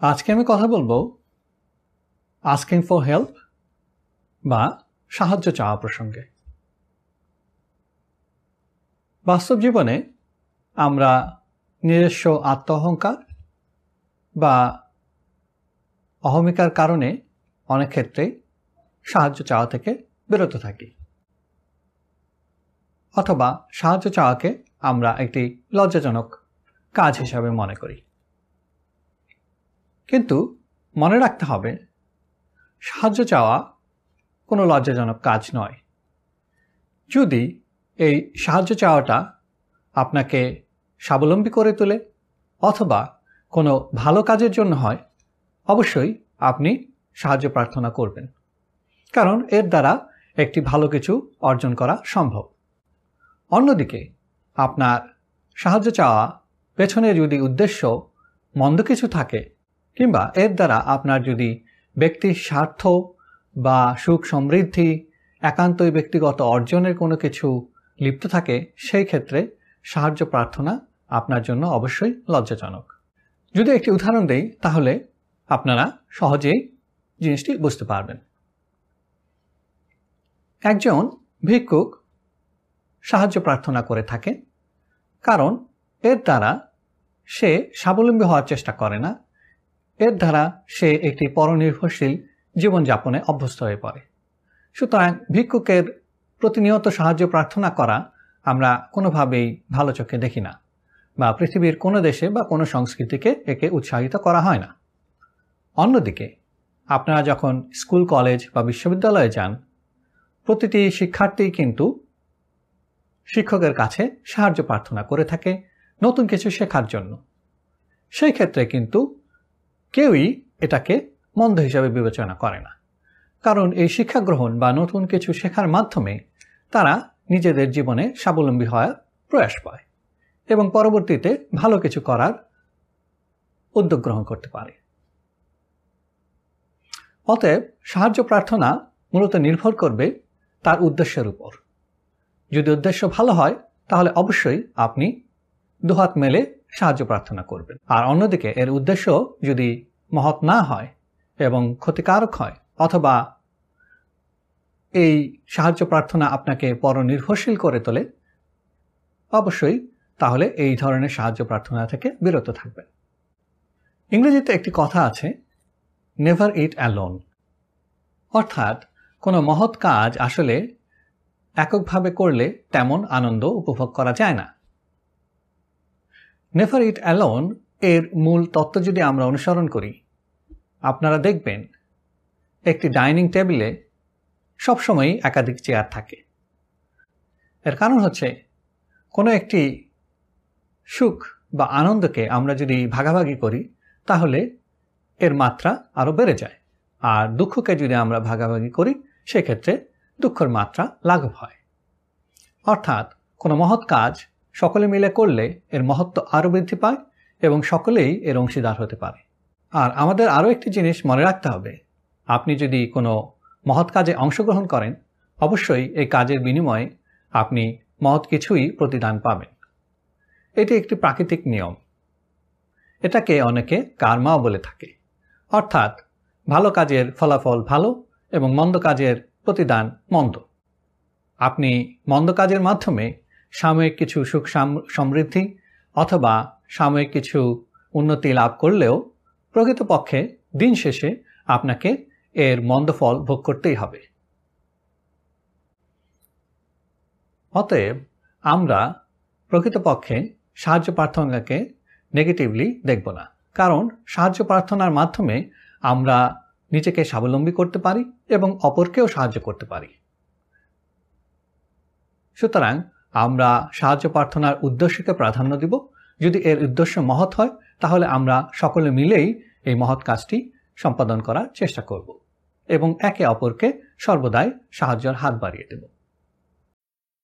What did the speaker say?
আজকে আমি কথা বলব আস্কিং ফর হেল্প বা সাহায্য চাওয়া প্রসঙ্গে। বাস্তব জীবনে আমরা নিজস্ব আত্ম অহংকার বা অহমিকার কারণে অনেক ক্ষেত্রে সাহায্য চাওয়া থেকে বিরত থাকি। অথবা সাহায্য চাওয়াকে আমরা একটি লজ্জাজনক কাজ হিসাবে মনে করি। কিন্তু মনে রাখতে হবে, সাহায্য চাওয়া কোনো লজ্জাজনক কাজ নয়। যদি এই সাহায্য চাওয়াটা আপনাকে স্বাবলম্বী করে তোলে অথবা কোনো ভালো কাজের জন্য হয়, অবশ্যই আপনি সাহায্য প্রার্থনা করবেন। কারণ এর দ্বারা একটি ভালো কিছু অর্জন করা সম্ভব। অন্যদিকে, আপনার সাহায্য চাওয়া পেছনে যদি উদ্দেশ্য মন্দ কিছু থাকে কিংবা এর দ্বারা আপনার যদি ব্যক্তির স্বার্থ বা সুখ সমৃদ্ধি, একান্তই ব্যক্তিগত অর্জনের কোনো কিছু লিপ্ত থাকে, সেই ক্ষেত্রে সাহায্য প্রার্থনা আপনার জন্য অবশ্যই লজ্জাজনক। যদি একটি উদাহরণ দেই, তাহলে আপনারা সহজেই জিনিসটি বুঝতে পারবেন। একজন ভিক্ষুক সাহায্য প্রার্থনা করে থাকে, কারণ এর দ্বারা সে স্বাবলম্বী হওয়ার চেষ্টা করে না এর দ্বারা সে একটি পরনির্ভরশীল জীবনযাপনে অভ্যস্ত হয়ে পড়ে। সুতরাং ভিক্ষুকের প্রতিনিয়ত সাহায্য প্রার্থনা করা আমরা কোনোভাবেই ভালো চোখে দেখি না বা পৃথিবীর কোনো দেশে বা কোনো সংস্কৃতিকে একে উৎসাহিত করা হয় না। অন্যদিকে, আপনারা যখন স্কুল, কলেজ বা বিশ্ববিদ্যালয়ে যান, প্রতিটি শিক্ষার্থী কিন্তু শিক্ষকের কাছে সাহায্য প্রার্থনা করে থাকে নতুন কিছু শেখার জন্য। সেই ক্ষেত্রে কিন্তু কেউই এটাকে মন্দ হিসাবে বিবেচনা করে না। কারণ এই শিক্ষা গ্রহণ বা নতুন কিছু শেখার মাধ্যমে তারা নিজেদের জীবনে স্বাবলম্বী হওয়ার প্রয়াস পায় এবং পরবর্তীতে ভালো কিছু করার উদ্যোগ গ্রহণ করতে পারে। অতএব সাহায্য প্রার্থনা মূলত নির্ভর করবে তার উদ্দেশ্যের উপর। যদি উদ্দেশ্য ভালো হয়, তাহলে অবশ্যই আপনি দুহাত মেলে সাহায্য প্রার্থনা করবেন আর অন্যদিকে এর উদ্দেশ্য যদি মহৎ না হয় এবং ক্ষতিকারক হয়, অথবা এই সাহায্য প্রার্থনা আপনাকে পরনির্ভরশীল করে তোলে, অবশ্যই তাহলে এই ধরনের সাহায্য প্রার্থনা থেকে বিরত থাকবেন। ইংরেজিতে একটি কথা আছে নেভার ইট অ্যালোন অর্থাৎ কোনো মহৎ কাজ আসলে এককভাবে করলে তেমন আনন্দ উপভোগ করা যায় না। নেভার ইট অ্যালোন এর মূল তত্ত্ব যদি আমরা অনুসরণ করি, আপনারা দেখবেন একটি ডাইনিং টেবিলে সবসময়ই একাধিক চেয়ার থাকে। এর কারণ হচ্ছে, কোনো একটি সুখ বা আনন্দকে আমরা যদি ভাগাভাগি করি, তাহলে এর মাত্রা আরও বেড়ে যায়। আর দুঃখকে যদি আমরা ভাগাভাগি করি, সেক্ষেত্রে দুঃখের মাত্রা লাঘব হয়। অর্থাৎ কোনো মহৎ কাজ সকলে মিলে করলে এর মহত্ব আরও বৃদ্ধি পায় এবং সকলেই এর অংশীদার হতে পারে। আর আমাদের আরও একটি জিনিস মনে রাখতে হবে, আপনি যদি কোনো মহৎ কাজে অংশগ্রহণ করেন, অবশ্যই এই কাজের বিনিময়ে আপনি মহৎ কিছুই প্রতিদান পাবেন। এটি একটি প্রাকৃতিক নিয়ম। এটাকে অনেকে কারমাও বলে থাকে। অর্থাৎ, ভালো কাজের ফলাফল ভালো এবং মন্দ কাজের প্রতিদান মন্দ। আপনি মন্দ কাজের মাধ্যমে সাময়িক কিছু সুখ সমৃদ্ধি অথবা সাময়িক কিছু উন্নতি লাভ করলেও প্রকৃতপক্ষে দিন শেষে আপনাকে এর মন্দ ফল ভোগ করতেই হবে। অতএব আমরা প্রকৃতপক্ষে সাহায্য প্রার্থনাকে নেগেটিভলি দেখব না। কারণ সাহায্য প্রার্থনার মাধ্যমে আমরা নিজেকে স্বাবলম্বী করতে পারি এবং অপরকেও সাহায্য করতে পারি। সুতরাং আমরা সাহায্য প্রার্থনার উদ্দেশ্যকে প্রাধান্য দিব। যদি এর উদ্দেশ্য মহৎ হয়, তাহলে আমরা সকলে মিলেই এই মহৎ কাজটি সম্পাদন করার চেষ্টা করব এবং একে অপরকে সর্বদাই সাহায্যের হাত বাড়িয়ে দেব।